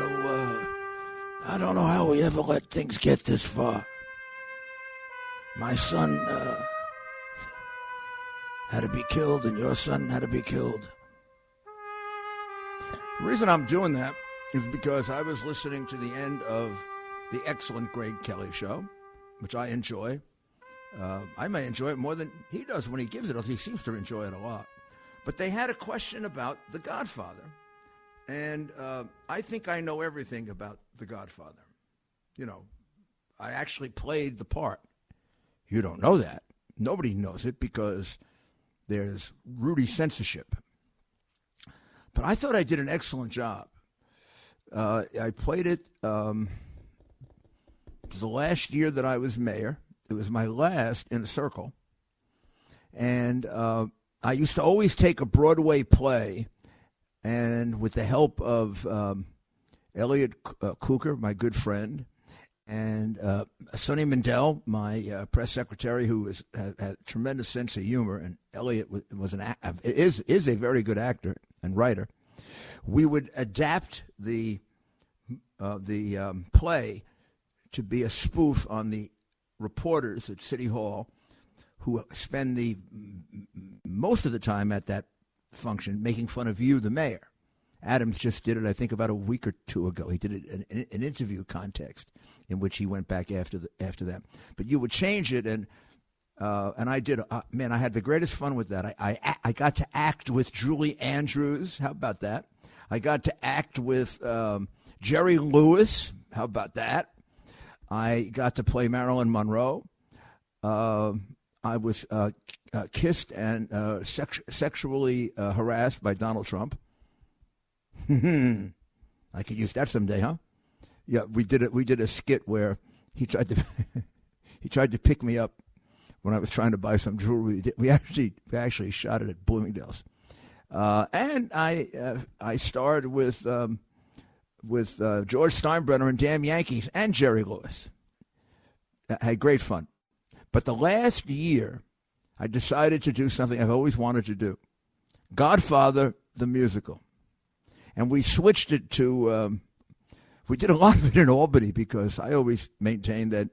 So, uh, I don't know how we ever let things get this far. My son uh, had to be killed, and your son had to be killed. The reason I'm doing that is because I was listening to the end of the excellent Greg Kelly show, which I enjoy. Uh, I may enjoy it more than he does when he gives it. He seems to enjoy it a lot. But they had a question about The Godfather. And uh, I think I know everything about The Godfather. You know, I actually played the part. You don't know that. Nobody knows it because there's Rudy censorship. But I thought I did an excellent job. Uh, I played it um, the last year that I was mayor. It was my last Inner Circle. And uh, I used to always take a Broadway play, and with the help of um, Elliot uh, Cuker, my good friend, and uh, Sunny Mindel, my uh, press secretary, who is, has, had, a tremendous sense of humor, and Elliot was, was an is is a very good actor and writer. We would adapt the uh, the um, play to be a spoof on the reporters at City Hall who spend the most of the time at that function making fun of you, the mayor. Adams just did it, I think, about a week or two ago. He did it in an interview context in which he went back after the, after that. But you would change it, and uh, and I did. Uh, man, I had the greatest fun with that. I, I I got to act with Julie Andrews. How about that? I got to act with um, Jerry Lewis. How about that? I got to play Marilyn Monroe. Uh, I was uh, uh, kissed and uh, sex- sexually uh, harassed by Donald Trump. I could use that someday, huh? Yeah, we did it. We did a skit where he tried to he tried to pick me up when I was trying to buy some jewelry. We actually we actually shot it at Bloomingdale's, uh, and I I starred with. Um, with uh, George Steinbrenner and Damn Yankees and Jerry Lewis. I had great fun. But the last year, I decided to do something I've always wanted to do Godfather, the musical. And we switched it to, um, we did a lot of it in Albany because I always maintained that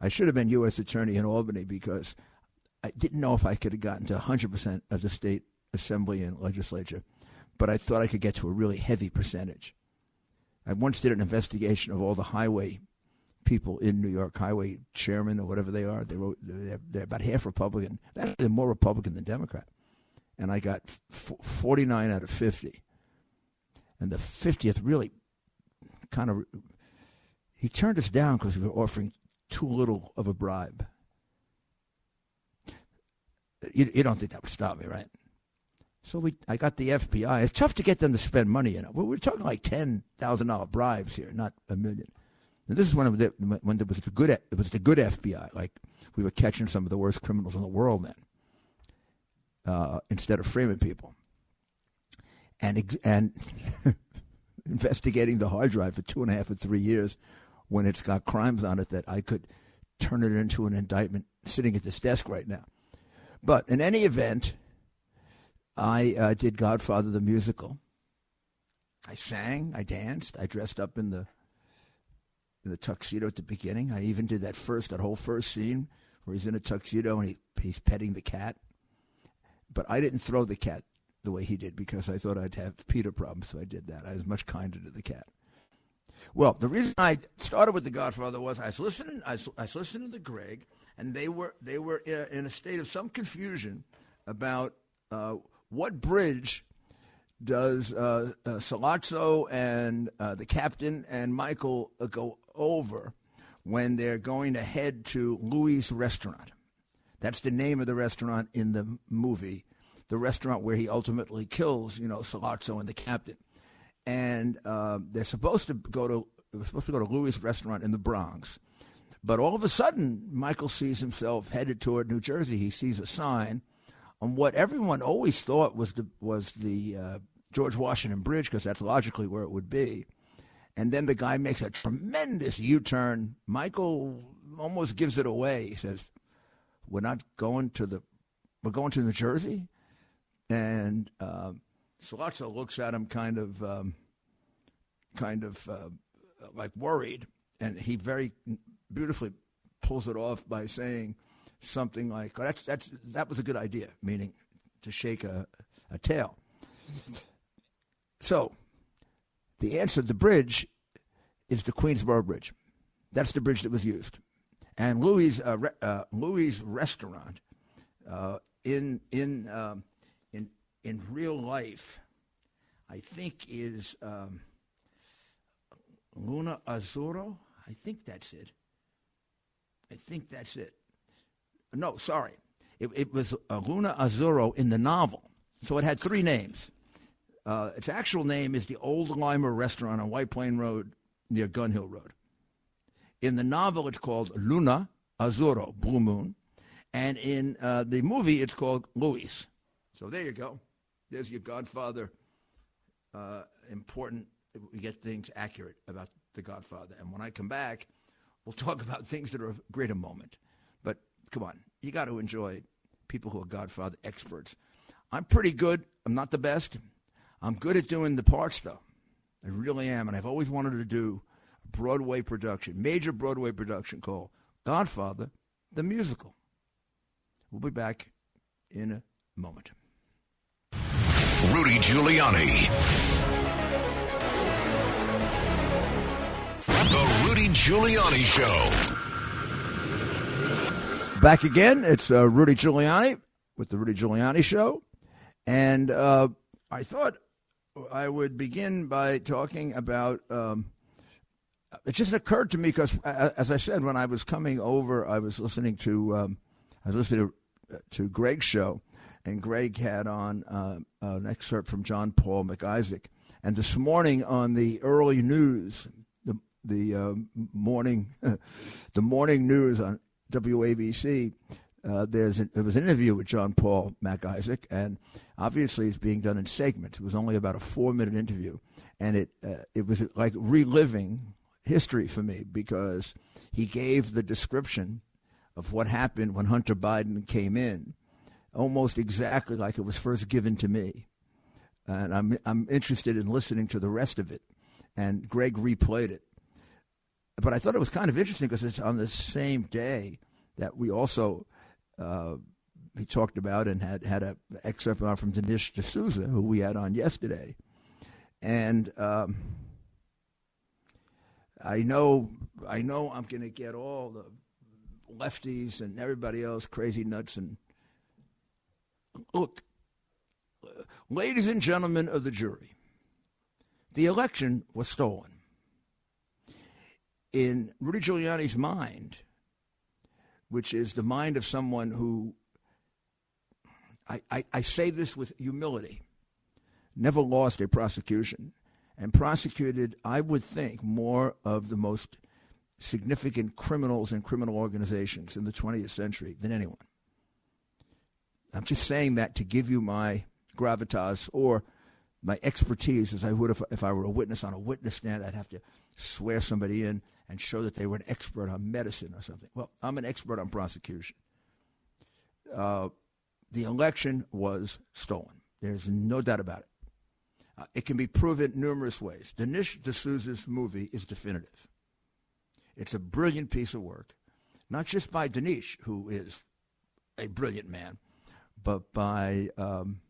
I should have been U.S. Attorney in Albany because I didn't know if I could have gotten to 100% of the state assembly and legislature, but I thought I could get to a really heavy percentage. I once did an investigation of all the highway people in New York, highway chairman or whatever they are. They wrote, they're, they're about half Republican. They're more Republican than Democrat. And I got f- 49 out of 50. And the 50th really kind of, he turned us down because we were offering too little of a bribe. You, you don't think that would stop me, right? So we, I got the FBI. It's tough to get them to spend money. You know, we're talking like ten thousand dollar bribes here, not a million. And this is when it, when there was the good it was the good FBI. Like we were catching some of the worst criminals in the world then, uh, instead of framing people, and and investigating the hard drive for two and a half or three years, when it's got crimes on it that I could turn it into an indictment sitting at this desk right now. But in any event I uh, did Godfather the musical. I sang, I danced, I dressed up in the in the tuxedo at the beginning. I even did that first, that whole first scene where he's in a tuxedo and he, he's petting the cat. But I didn't throw the cat the way he did because I thought I'd have PETA problems, so I did that. I was much kinder to the cat. Well, the reason I started with The Godfather was I was listening. I was, I was listening to the Greg, and they were they were in a state of some confusion about uh, what bridge does uh, uh, Sollozzo and uh, the captain and Michael uh, go over when they're going to head to Louis' restaurant? That's the name of the restaurant in the movie, the restaurant where he ultimately kills, you know, Sollozzo and the captain. And uh, they're supposed to go to they're supposed to go to Louis' restaurant in the Bronx. But all of a sudden, Michael sees himself headed toward New Jersey. He sees a sign on what everyone always thought was the was the uh, George Washington Bridge because that's logically where it would be. And then the guy makes a tremendous U-turn. Michael almost gives it away. He says, "We're not going to the, we're going to New Jersey." And uh, looks at him kind of um, kind of uh, like worried, and he very beautifully pulls it off by saying something like, oh, "That's that's that was a good idea," meaning to shake a, a tail. So, the answer, the bridge, is the Queensboro Bridge. That's the bridge that was used, and Louis uh, re- uh, Louis restaurant uh, in in um, in in real life, I think is um, Luna Azura. I think that's it. I think that's it. No, sorry. It, it was uh, Luna Azura in the novel. So it had three names. Uh, its actual name is the Old Limer Restaurant on White Plain Road near Gun Hill Road. In the novel, it's called Luna Azura, Blue Moon. And in uh, the movie, it's called Louis. So there you go. There's your Godfather. Uh, important. We get things accurate about the Godfather. And when I come back, we'll talk about things that are of greater moment. But come on, you got to enjoy people who are Godfather experts. I'm pretty good. I'm not the best. I'm good at doing the parts, though. I really am. And I've always wanted to do a Broadway production, major Broadway production called Godfather, the musical. We'll be back in a moment. Rudy Giuliani. The Rudy Giuliani Show. Back again. It's uh, Rudy Giuliani with the Rudy Giuliani Show. And uh, I thought I would begin by talking about. Um, it just occurred to me because, as I said, when I was coming over, I was listening to um, I was listening to, to Greg's show, and Greg had on uh, an excerpt from John Paul Mac Isaac. And this morning on the early news, the the uh, morning the morning news on WABC, uh, there's a, there was an interview with John Paul Mac Isaac, and obviously it's being done in segments. It was only about a four minute interview, and it uh, it was like reliving history for me because he gave the description of what happened when Hunter Biden came in, almost exactly like it was first given to me, and I'm I'm interested in listening to the rest of it, and Greg replayed it. But I thought it was kind of interesting because it's on the same day that we also uh, he talked about and had had an excerpt from Dinesh D'Souza, who we had on yesterday, and um, I know I know I'm going to get all the lefties and everybody else crazy nuts and look, ladies and gentlemen of the jury, the election was stolen. In Rudy Giuliani's mind, which is the mind of someone who, I, I, I say this with humility, never lost a prosecution and prosecuted, I would think, more of the most significant criminals and criminal organizations in the 20th century than anyone. I'm just saying that to give you my gravitas or my expertise as I would if, if I were a witness on a witness stand. I'd have to swear somebody in and show that they were an expert on medicine or something. Well, I'm an expert on prosecution. Uh, the election was stolen. There's no doubt about it. Uh, it can be proven numerous ways. Dinesh D'Souza's movie is definitive. It's a brilliant piece of work, not just by Dinesh, who is a brilliant man, but by um,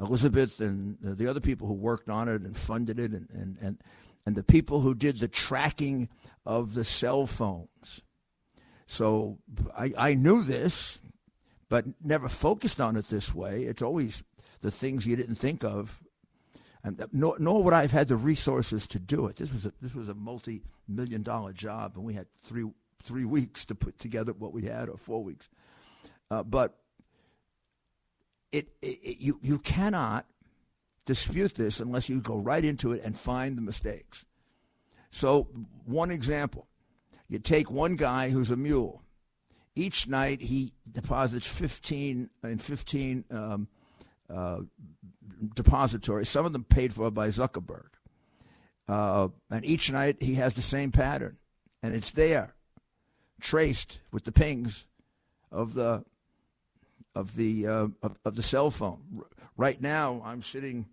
Elizabeth and the other people who worked on it and funded it and, and, and and the people who did the tracking of the cell phones. So I, I knew this, but never focused on it this way. It's always the things you didn't think of. And nor, nor would I have had the resources to do it. This was a, this was a multi-million dollar job, and we had three three weeks to put together what we had, or four weeks. Uh, but it, it, you you cannot dispute this unless you go right into it and find the mistakes. So, one example you take one guy who's a mule. Each night he deposits 15 in 15 um, uh, depositories, some of them paid for by Zuckerberg. Uh, and each night he has the same pattern. And it's there, traced with the pings of the of the uh, of, of, the cell phone. Right now, I'm sitting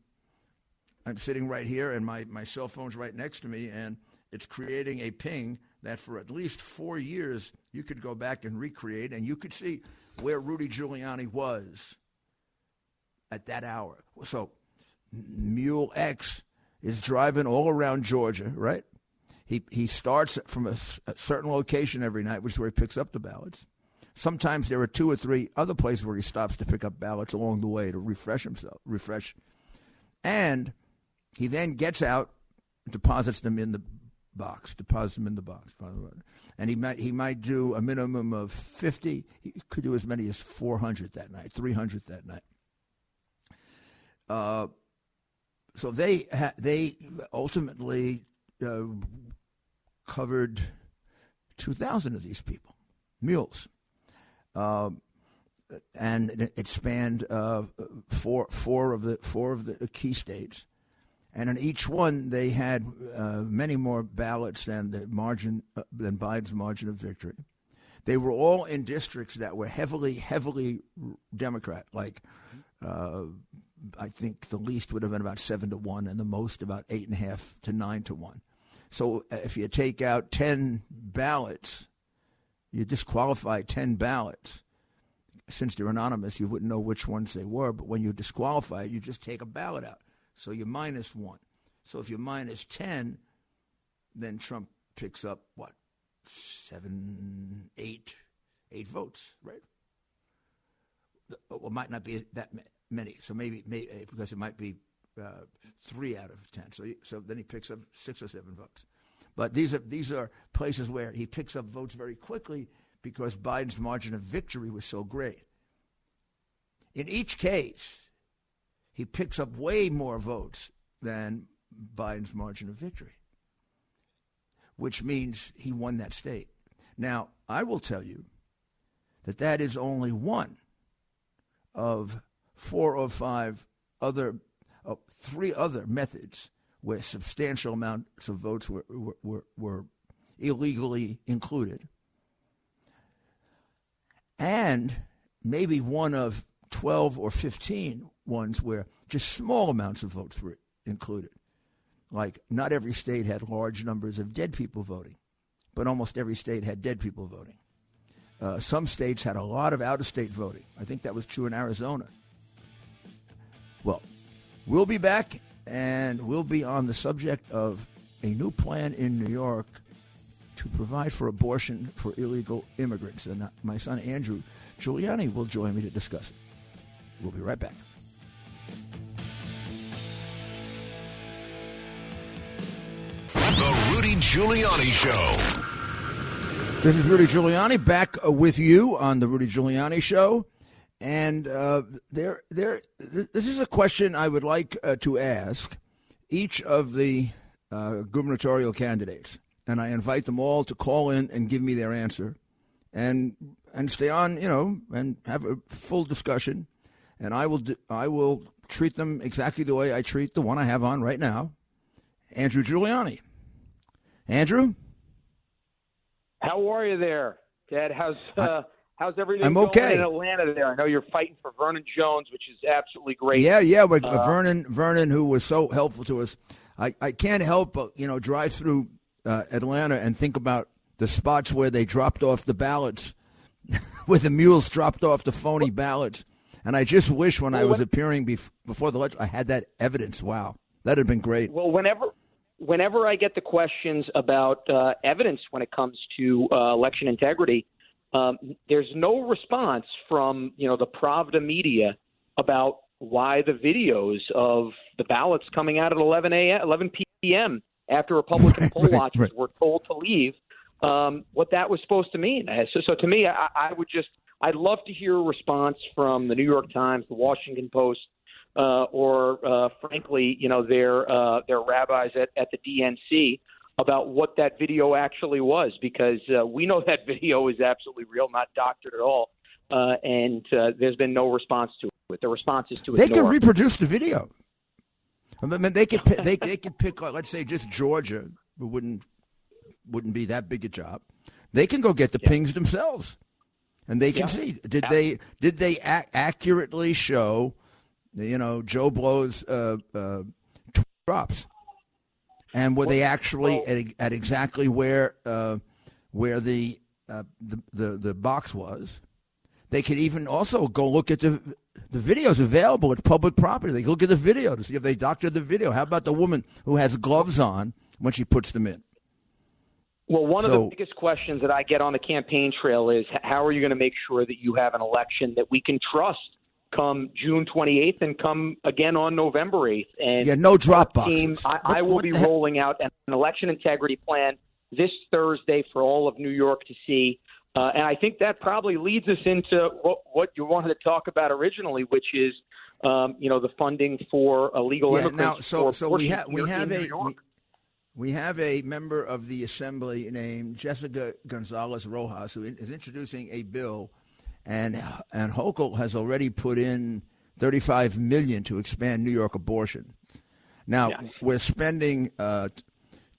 I'm sitting right here, and my, my cell phone's right next to me, and it's creating a ping that for at least four years you could go back and recreate, and you could see where Rudy Giuliani was at that hour. So Mule X is driving all around Georgia, right? He he starts from a, a, certain location every night, which is where he picks up the ballots. Sometimes there are two or three other places where he stops to pick up ballots along the way to refresh himself, refresh. And he then gets out, deposits them in the box, deposits them in the box. And he might he might do a minimum of 50. He could do as many as 400 that night, 300 that night. Uh, so they ha- they ultimately uh, covered 2,000 of these people, mules. Um, and it, it spanned uh, four, four, of the, four of the key states. And in each one, they had uh, many more ballots than the margin uh, than Biden's margin of victory. They were all in districts that were heavily, heavily Democrat. Like, uh, I think the least would have been about seven to one, and the most about eight and a half to nine to one. So uh, if you take out 10 ballots, you disqualify 10 ballots. Since they're anonymous, you wouldn't know which ones they were, but when you disqualify, you just take a ballot out. So you're minus one. So if you're minus 10, then Trump picks up what? Seven, eight, eight votes, right? Well, might not be that many. So maybe, maybe because it might be uh, three out of ten. So, so then he picks up six or seven votes. But these are these are places where he picks up votes very quickly because Biden's margin of victory was so great. In each case, he picks up way more votes than Biden's margin of victory, which means he won that state. Now, I will tell you that that is only one of four or five other uh, three other methods where substantial amounts of votes were, were, were illegally included. And maybe one of 12 or 15 ones where just small amounts of votes were included. Like, not every state had large numbers of dead people voting, but almost every state had dead people voting. Uh, some states had a lot of out of state voting. I think that was true in Arizona. Well, We'll be back, and we'll be on the subject of a new plan in New York to provide for abortion for illegal immigrants. And my son Andrew Giuliani will join me to discuss it. We'll be right back. The Rudy Giuliani Show. This is Rudy Giuliani back with you on the Rudy Giuliani Show. And uh, there, there, this is a question I would like uh, to ask each of the uh, gubernatorial candidates, and I invite them all to call in and give me their answer, and and stay on, you know, and have a full discussion, and I will, do, I will treat them exactly the way I treat the one I have on right now, Andrew Giuliani. Andrew, how are you there, Dad? How's uh, How's everything I'm going okay. in Atlanta there? I know you're fighting for Vernon Jones, which is absolutely great. Yeah, yeah. But uh, Vernon, Vernon, who was so helpful to us, I, I can't help but you know drive through uh, Atlanta and think about the spots where they dropped off the ballots, where the mules dropped off the phony ballots. And I just wish when well, I was appearing bef- before the election, I had that evidence. Wow, that'd have been great. Well, whenever whenever I get the questions about uh, evidence when it comes to uh, election integrity um, there's no response from you know the Pravda media about why the videos of the ballots coming out at 11 a.m. 11 p.m. after Republican right, poll right, watchers right. were told to leave, um, what that was supposed to mean. Uh, so, so to me, I, I would just I'd love to hear a response from the New York Times, the Washington Post, uh, or uh, frankly, you know, their uh, their rabbis at, at the DNC about what that video actually was because uh, we know that video is absolutely real, not doctored at all, uh, and uh, there's been no response to it. The response is to it. they ignore. can reproduce the video. I mean, they could pick, they they could pick uh, let's say just Georgia, it wouldn't wouldn't be that big a job. They can go get the yeah. pings themselves, and they can yeah. see did they did they ac- accurately show, you know, Joe Blow's uh, uh, drops, and were they actually at, at exactly where uh, where the, uh, the the the box was? They could even also go look at the the videos available at public property. They can look at the video to see if they doctored the video. How about the woman who has gloves on when she puts them in? Well, one So- of the biggest questions that I get on the campaign trail is how are you going to make sure that you have an election that we can trust come June 28th and come again on November 8th? And Yeah, no drop our team. I, I will be rolling out an election integrity plan this Thursday for all of New York to see. Uh, and I think that probably leads us into what, what you wanted to talk about originally, which is, um, you know, the funding for illegal Yeah, immigrants. now, so so we, ha- we have in New a York. We, have a member of the assembly named Jessica Gonzalez Rojas who is introducing a bill, and and Hochul has already put in thirty five million to expand New York abortion. Now Yeah. we're spending uh,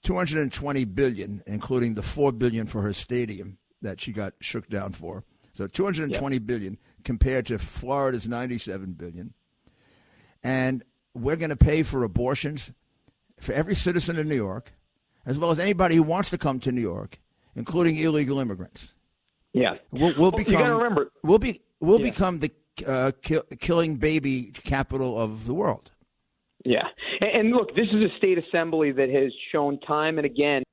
two hundred and twenty billion, including the four billion for her stadium that she got shook down for. So two hundred and twenty billion compared to Florida's ninety seven billion and we're going to pay for abortions for every citizen in New York, as well as anybody who wants to come to New York, including illegal immigrants. Yeah. We'll, we'll Well, you become. gotta remember- we'll be. We'll Yeah. become the uh, kill, killing baby capital of the world. Yeah, and, and look, this is a state assembly that has shown time and again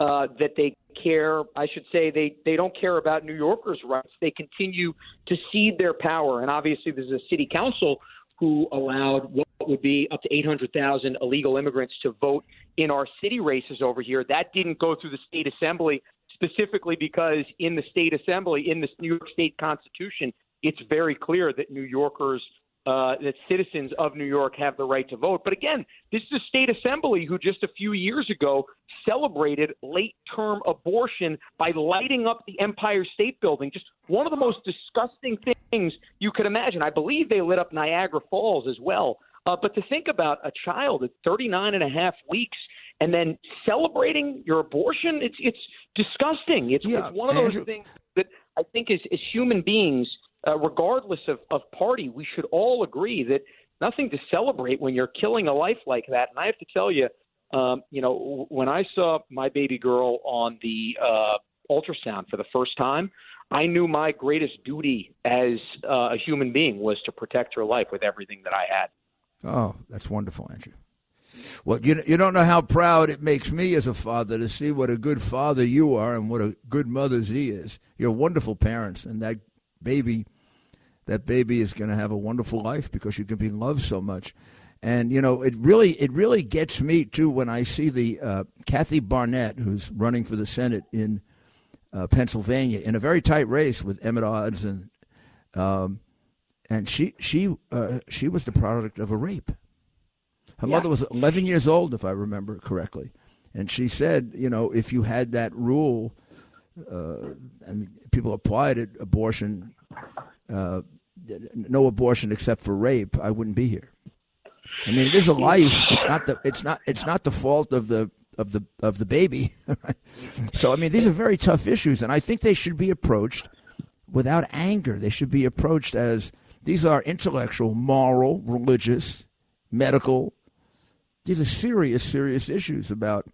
uh, that they care. I should say they they don't care about New Yorkers' rights. They continue to cede their power, and obviously, there's a city council who allowed what would be up to 800,000 illegal immigrants to vote in our city races over here. That didn't go through the state assembly specifically because in the state assembly, in the New York State Constitution, it's very clear that New Yorkers uh, that citizens of New York have the right to vote. But again, this is a state assembly who just a few years ago celebrated late term abortion by lighting up the Empire State Building. Just one of the most disgusting things you could imagine. I believe they lit up Niagara Falls as well. Uh, but to think about a child at 39 and a half weeks and then celebrating your abortion, it's it's disgusting. It's, Yeah, it's one of those Andrew- things that I think as, as human beings, uh, regardless of, of party, we should all agree that nothing to celebrate when you're killing a life like that. And I have to tell you, um, you know, when I saw my baby girl on the uh, ultrasound for the first time, I knew my greatest duty as uh, a human being was to protect her life with everything that I had. Oh, that's wonderful, Andrew. Well, you you don't know how proud it makes me as a father to see what a good father you are and what a good mother Z is. You're wonderful parents, and that baby, that baby is going to have a wonderful life because you can be loved so much. And you know, it really it really gets me too when I see the uh, Kathy Barnette, who's running for the Senate in uh, Pennsylvania, in a very tight race with Mehmet Oz and um, and she she uh, she was the product of a rape. Her Yeah. mother was 11 years old, if I remember correctly, and she said, you know, if you had that rule, uh, and people applied it, abortion, uh, no abortion except for rape, I wouldn't be here. I mean, it is a life. It's not the it's not it's not the fault of the of the of the baby. so I mean, these are very tough issues, and I think they should be approached without anger. They should be approached as these are intellectual, moral, religious, medical. These are serious, serious issues about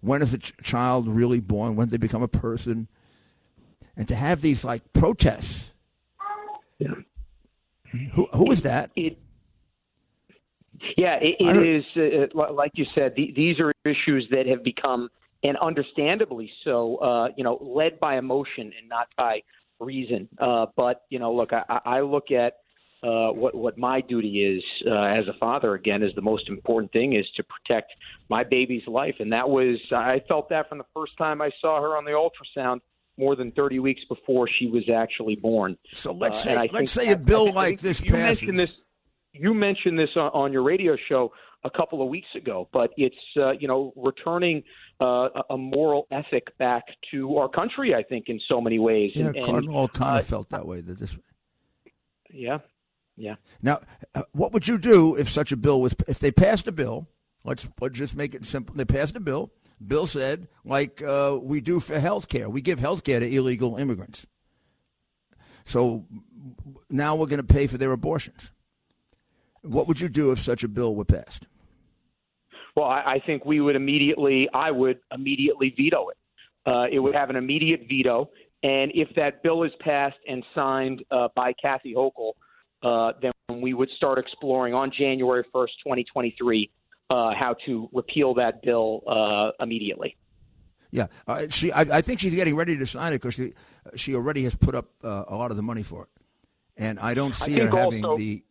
when is a ch- child really born, when they become a person, and to have these like protests. Yeah. Who who is that? It, yeah, it, it heard- uh, like you said. The, these are issues that have become, and understandably so, uh, you know, led by emotion and not by reason. Uh, but you know, look, I, I look at uh, what what my duty is uh, as a father. Again, is the most important thing is to protect my baby's life, and that was I felt that from the first time I saw her on the ultrasound. More than 30 weeks before she was actually born. So let's Uh, say I let's say that- a bill like this you passes. mentioned this. You mentioned this on, on your radio show a couple of weeks ago, but it's uh, you know returning uh, a- moral ethic back to our country. I think in so many ways. Yeah, and, and, Cardinal O'Connor uh, felt that way. That this. yeah, yeah. Now, uh, what would you do if such a bill was if they passed a bill? Let's, let's just make it simple. They passed a bill. Bill said, like uh, we do for health care, we give health care to illegal immigrants. So now we're going to pay for their abortions. What would you do if such a bill were passed? Well, I, I think we would immediately, I would immediately veto it. Uh, it would have an immediate veto, and if that bill is passed and signed uh, by Kathy Hochul, uh, then we would start exploring on January 1st, 2023, uh, how to repeal that bill uh, immediately. Yeah, uh, she. I, I, think she's getting ready to sign it because she she already has put up uh, a lot of the money for it, and I don't see I her having also, the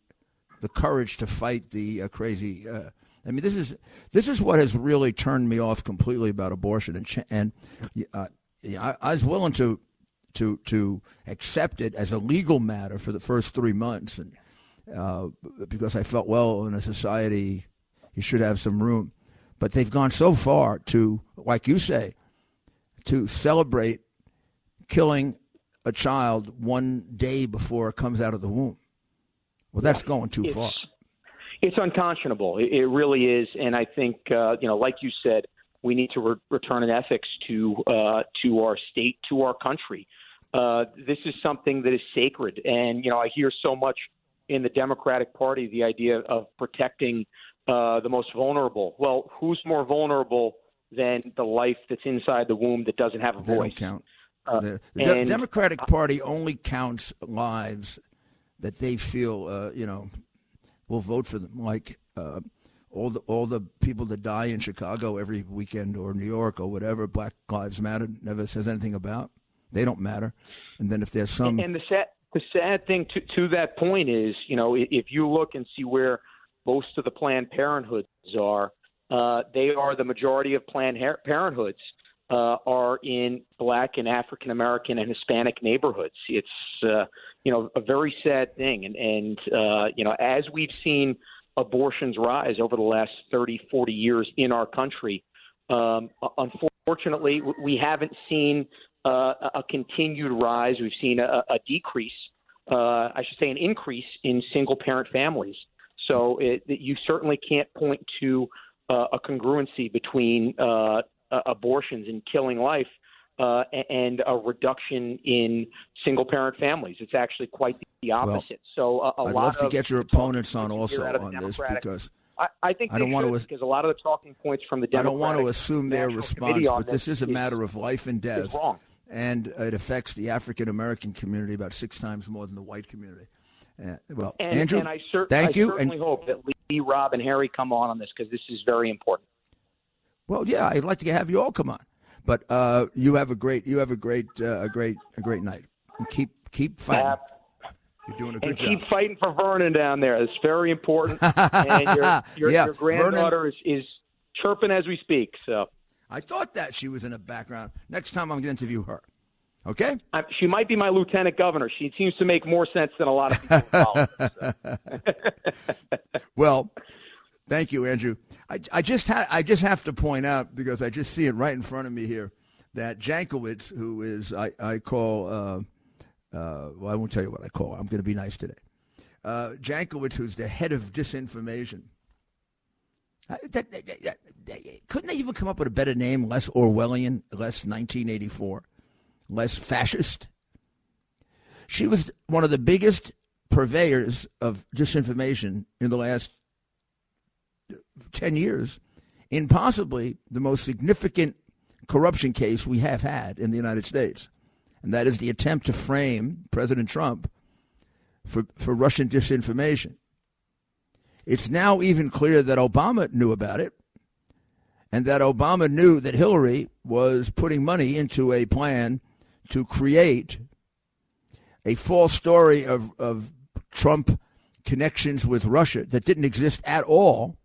the courage to fight the uh, crazy. Uh, I mean, this is this is what has really turned me off completely about abortion, and and uh, I, I was willing to to to accept it as a legal matter for the first three months, and uh, because I felt well in a society, you should have some room. But they've gone so far to, like you say, to celebrate killing a child one day before it comes out of the womb. Well, that's going too it's, far. It's unconscionable. It, it, really is, and I think uh, you know, like you said, we need to re- return an ethics to uh, to our state, to our country. Uh, this is something that is sacred, and you know, I hear so much in the Democratic Party the idea of protecting uh, the most vulnerable. Well, who's more vulnerable than the life that's inside the womb that doesn't have a they voice? Don't count. Uh, the, and, Democratic Party only counts lives that they feel, uh, you know, will vote for them. Like uh, all the all the people that die in Chicago every weekend or New York or whatever, Black Lives Matter never says anything about. They don't matter. And then if there's some and the sad the sad thing to to that point is, you know, if you look and see where most of the Planned Parenthoods are, uh, they are the majority of Planned Parenthoods uh, are in Black and African American and Hispanic neighborhoods. It's uh, you know a very sad thing, and and uh, you know as we've seen abortions rise over the last 30, 40 years in our country. Um, unfortunately, we haven't seen uh, a continued rise. We've seen a, a decrease, uh, I should say, an increase in single parent families. So it, you certainly can't point to uh, a congruency between uh, abortions and killing life uh, and a reduction in single parent families. It's actually quite the opposite. Well, so a, a I'd lot love to get your opponents on also on this because. I, I think I don't want to because a lot of the talking points from the Democratic I don't want to assume their response, but this is a matter of life and death. wrong and it affects the African American community about six times more than the white community. Uh, well, and, Andrew, and I, cer- thank I you. certainly and, hope that Lee, Rob, and Harry come on on this because this is very important. Well, yeah, I'd like to have you all come on, but uh, you have a great, you have a great, uh, a great, a great night. And keep, keep fighting. You're doing a good and job. keep fighting for Vernon down there. It's very important. and your, your, yeah, your granddaughter Vernon, is, is chirping as we speak. So I thought that she was in the background. Next time I'm going to interview her. Okay. Uh, she might be my lieutenant governor. She seems to make more sense than a lot of people. well, thank you, Andrew. I, I just ha- I just have to point out because I just see it right in front of me here that Jankowicz, who is I I call uh, uh, well I won't tell you what I call. I'm going to be nice today. Uh, Jankowicz, who's the head of disinformation. Uh, that, that, that, couldn't they even come up with a better name, less Orwellian, less 1984? less fascist. She was one of the biggest purveyors of disinformation in the last 10 years in possibly the most significant corruption case we have had in the United States. And that is the attempt to frame President Trump for, for Russian disinformation. It's now even clear that Obama knew about it and that Obama knew that Hillary was putting money into a plan to create a false story of, of Trump connections with Russia that didn't exist at all.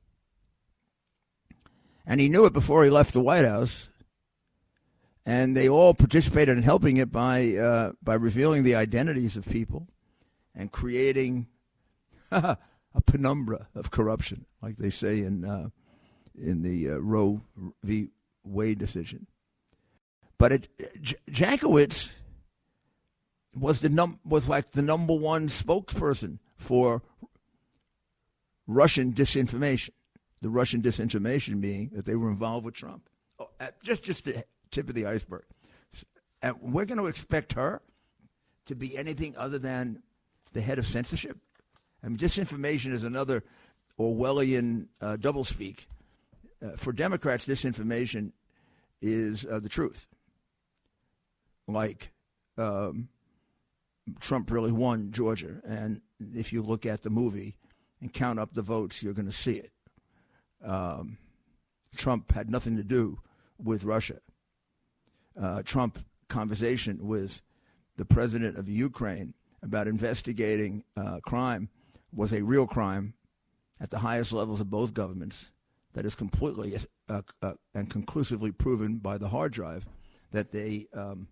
And he knew it before he left the White House. And they all participated in helping it by, uh, by revealing the identities of people and creating a penumbra of corruption, like they say in, uh, in the uh, Roe v. Wade decision. But it, J- Jankowicz was the num was like the number one spokesperson for Russian disinformation. The Russian disinformation being that they were involved with Trump. Oh, just just the tip of the iceberg. And we're going to expect her to be anything other than the head of censorship. I mean, disinformation is another Orwellian uh, doublespeak uh, for Democrats, this information is uh, the truth. Like um, Trump really won Georgia, and if you look at the movie and count up the votes, you're going to see it. Um, Trump had nothing to do with Russia. Uh, Trump conversation with the president of Ukraine about investigating uh, crime was a real crime at the highest levels of both governments that is completely uh, uh, and conclusively proven by the hard drive that they, um,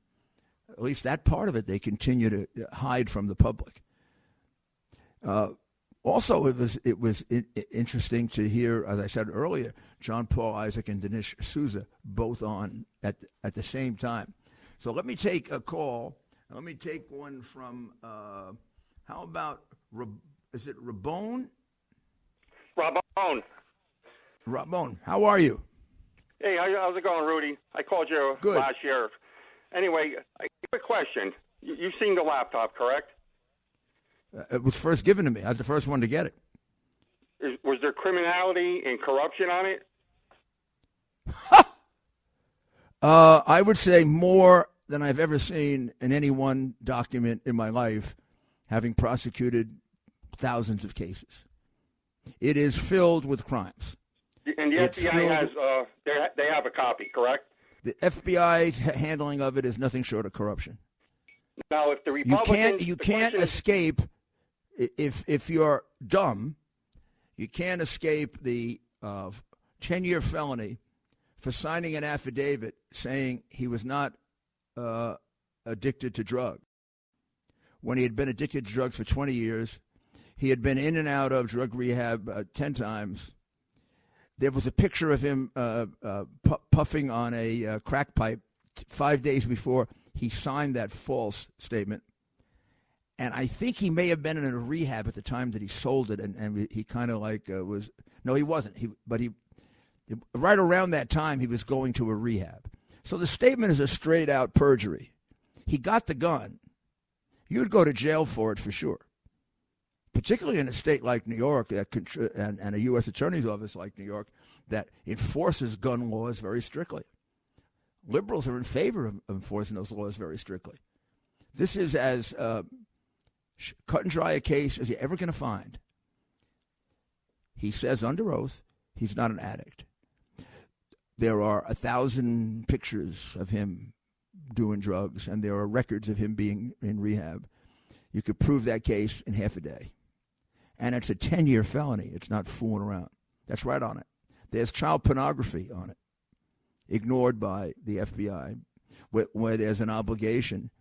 at least that part of it, they continue to hide from the public. Uh, also, it was it was interesting to hear, as I said earlier, John Paul Isaac and Dinesh Souza both on at at the same time. So let me take a call. Let me take one from. Uh, how about is it Rabone? Rabone. Rabone, how are you? Hey, how's it going, Rudy? I called you Good. last year. Anyway, quick question. You've seen the laptop, correct? Uh, it was first given to me. I was the first one to get it. Is, was there criminality and corruption on it? uh, I would say more than I've ever seen in any one document in my life, having prosecuted thousands of cases. It is filled with crimes. And the it's FBI has uh, they have a copy, correct? The FBI's handling of it is nothing short of corruption. Now, if the Republicans, you can't you can't question... escape if if you're dumb, you can't escape the uh, ten year felony for signing an affidavit saying he was not uh, addicted to drugs when he had been addicted to drugs for 20 years. He had been in and out of drug rehab uh, 10 times. There was a picture of him uh, uh, puffing on a uh, crack pipe t- five days before he signed that false statement and I think he may have been in a rehab at the time that he sold it, and, and he kind of like uh, was no, he wasn't. He but he right around that time he was going to a rehab. So the statement is a straight out perjury. He got the gun. You'd go to jail for it for sure. Particularly in a state like New York that and, and a U.S. Attorney's Office like New York that enforces gun laws very strictly. Liberals are in favor of enforcing those laws very strictly. This is as uh, cut and dry a case as you're ever going to find. He says under oath he's not an addict. There are a thousand pictures of him doing drugs, and there are records of him being in rehab. You could prove that case in half a day. And it's a 10 year felony. It's not fooling around. That's right on it. There's child pornography on it, ignored by the FBI, where, where there's an obligation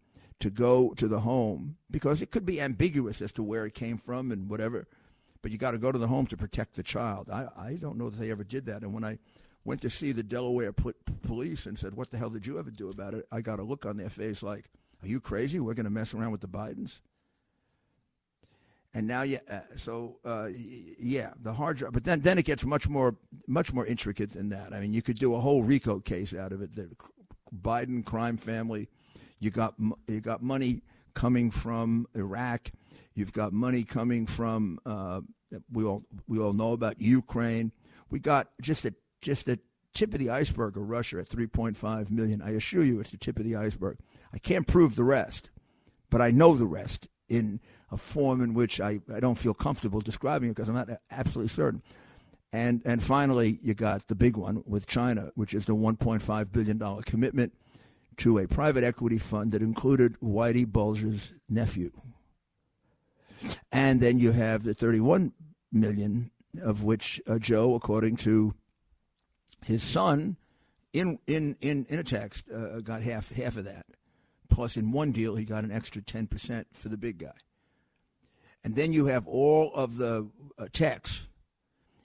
to go to the home because it could be ambiguous as to where it came from and whatever. But you got to go to the home to protect the child. I, I don't know that they ever did that. And when I went to see the Delaware police and said, What the hell did you ever do about it? I got a look on their face like, Are you crazy? We're going to mess around with the Bidens? And now, yeah, uh, so uh, yeah, the hard drive. But then, then it gets much more, much more intricate than that. I mean, you could do a whole RICO case out of it. The Biden crime family you got you got money coming from Iraq. You've got money coming from uh, we all we all know about Ukraine. We got just a just a tip of the iceberg of Russia at 3.5 million. I assure you, it's the tip of the iceberg. I can't prove the rest, but I know the rest in a form in which I, I don't feel comfortable describing it because I'm not absolutely certain. And and finally, you got the big one with China, which is the 1.5 billion dollar commitment to a private equity fund that included Whitey Bulger's nephew. And then you have the 31 million of which uh, Joe, according to his son, in in in, in a text, uh, got half half of that. Plus, in one deal, he got an extra 10% for the big guy. And then you have all of the uh,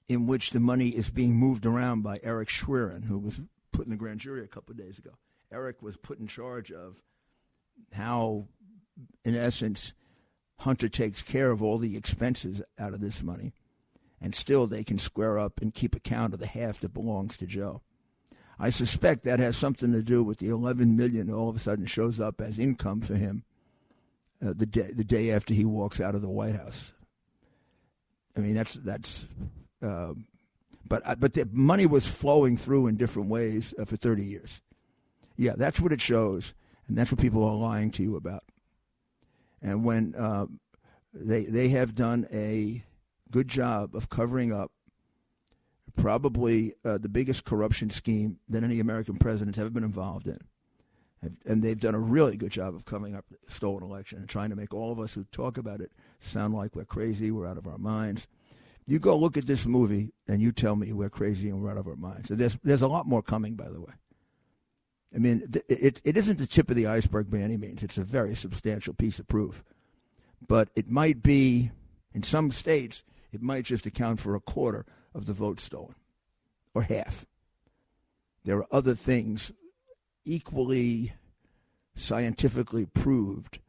in which the money is being moved around by Eric Schwerin, who was put in the grand jury a couple of days ago. Eric was put in charge of how, in essence, Hunter takes care of all the expenses out of this money, and still they can square up and keep account of the half that belongs to Joe. I suspect that has something to do with the 11 million all of a sudden shows up as income for him uh, the day the day after he walks out of the White House. I mean, that's that's. Uh, but but the money was flowing through in different ways uh, for 30 years. Yeah, that's what it shows, and that's what people are lying to you about. And when uh, they they have done a good job of covering up probably uh, the biggest corruption scheme that any American president's ever been involved in. And they've done a really good job of covering up the stolen election and trying to make all of us who talk about it sound like we're crazy, we're out of our minds. You go look at this movie and you tell me we're crazy and we're out of our minds. There's, there's a lot more coming, by the way. I mean, it, it isn't the tip of the iceberg by any means. It's a very substantial piece of proof. But it might be, in some states, it might just account for a quarter of the vote stolen, or half. There are other things equally scientifically proved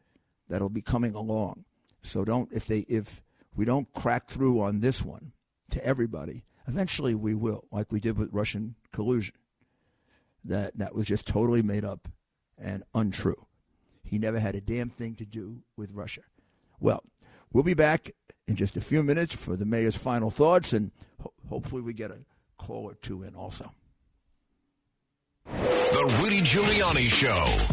that'll be coming along. So don't if they if we don't crack through on this one to everybody, eventually we will, like we did with Russian collusion. That that was just totally made up and untrue. He never had a damn thing to do with Russia. Well, we'll be back in just a few minutes for the mayor's final thoughts, and ho- hopefully we get a call or two in also. The Rudy Giuliani Show.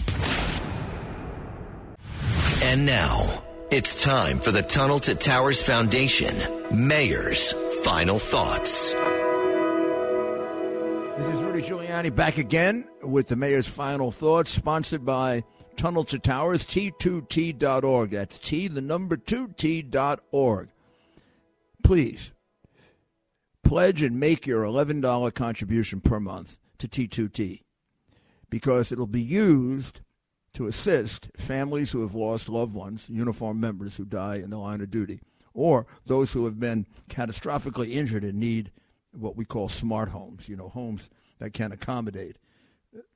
And now, it's time for the Tunnel to Towers Foundation Mayor's Final Thoughts. This is Rudy Giuliani back again with the Mayor's Final Thoughts, sponsored by Tunnel to Towers, T2T.org. That's T, the number 2T.org. Please pledge and make your $11 contribution per month to T2T because it'll be used to assist families who have lost loved ones, uniformed members who die in the line of duty, or those who have been catastrophically injured and need what we call smart homes, you know, homes that can accommodate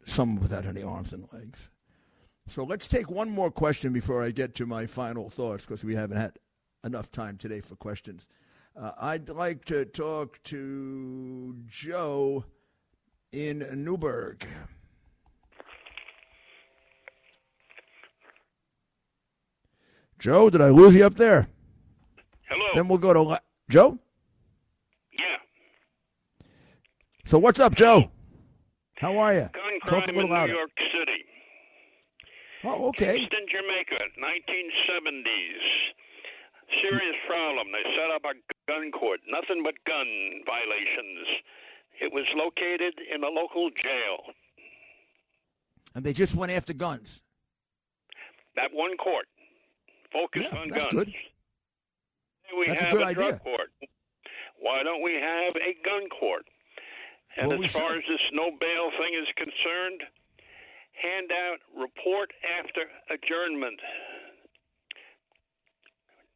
someone without any arms and legs. So let's take one more question before I get to my final thoughts because we haven't had enough time today for questions. Uh, I'd like to talk to Joe in Newburgh. Joe, did I lose you up there? Hello. Then we'll go to La- Joe. yeah. So what's up, Joe? How are you? Gun Talk a little in louder. New York. Oh, okay. Kingston, Jamaica, 1970s. Serious problem. They set up a gun court. Nothing but gun violations. It was located in a local jail. And they just went after guns. That one court focused Yeah, on that's guns. good. We That's a have good a, idea. drug court. Why don't we have a gun court? And Well, as far should. as this no bail thing is concerned, hand out report after adjournment.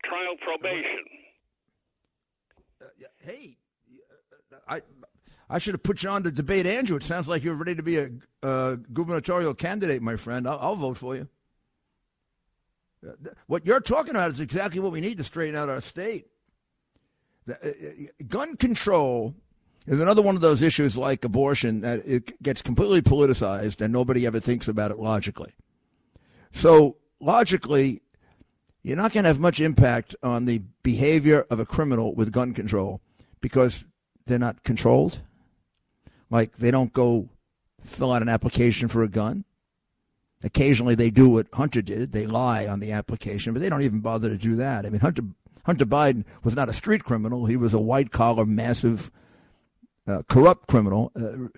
Trial probation. Hey, I I should have put you on to debate Andrew. It sounds like you're ready to be a uh, gubernatorial candidate, my friend. I'll, I'll vote for you. Uh, What you're talking about is exactly what we need to straighten out our state. The, uh, uh, gun control is another one of those issues like abortion that it gets completely politicized and nobody ever thinks about it logically. So logically, you're not going to have much impact on the behavior of a criminal with gun control because they're not controlled. Like they don't go fill out an application for a gun. Occasionally they do what Hunter did. They lie on the application, but they don't even bother to do that. I mean, Hunter Hunter Biden was not a street criminal. He was a white collar, massive, uh, corrupt criminal. Uh,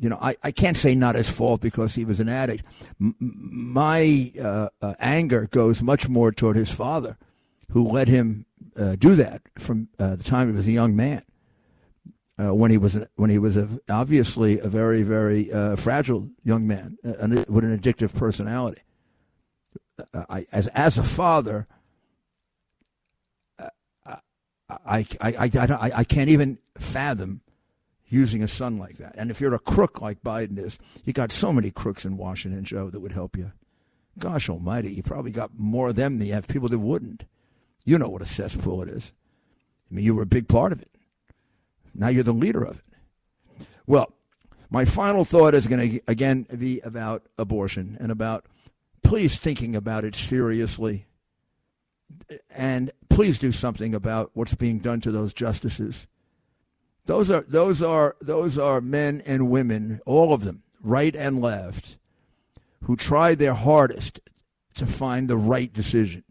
you know, I, I can't say not his fault because he was an addict. M- my uh, uh, anger goes much more toward his father, who let him uh, do that from the time he was a young man. When he was when he was a, obviously a very very fragile young man an- with an addictive personality. I, as as a father, I, I, I, I, I can't even fathom using a son like that. And if you're a crook like Biden is, you got so many crooks in Washington, Joe, that would help you. Gosh almighty, you probably got more of them than you have people that wouldn't. You know what a cesspool it is. I mean, you were a big part of it. Now you're the leader of it. Well, my final thought is going to, again, be about abortion and about please thinking about it seriously. And please do something about what's being done to those justices Those are those are those are men and women, all of them, right and left, who tried their hardest to find the right decision.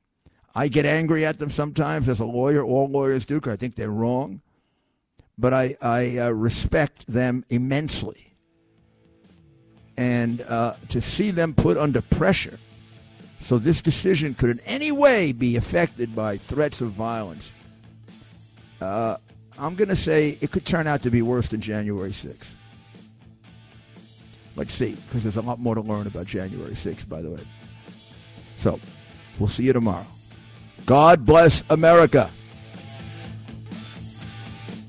I get angry at them sometimes as a lawyer. All lawyers do because I think they're wrong. But I, I uh, respect them immensely. And uh, to see them put under pressure so this decision could in any way be affected by threats of violence, uh, I'm going to say it could turn out to be worse than January 6th. Let's see, because there's a lot more to learn about January 6th, by the way. So, we'll see you tomorrow. God bless America.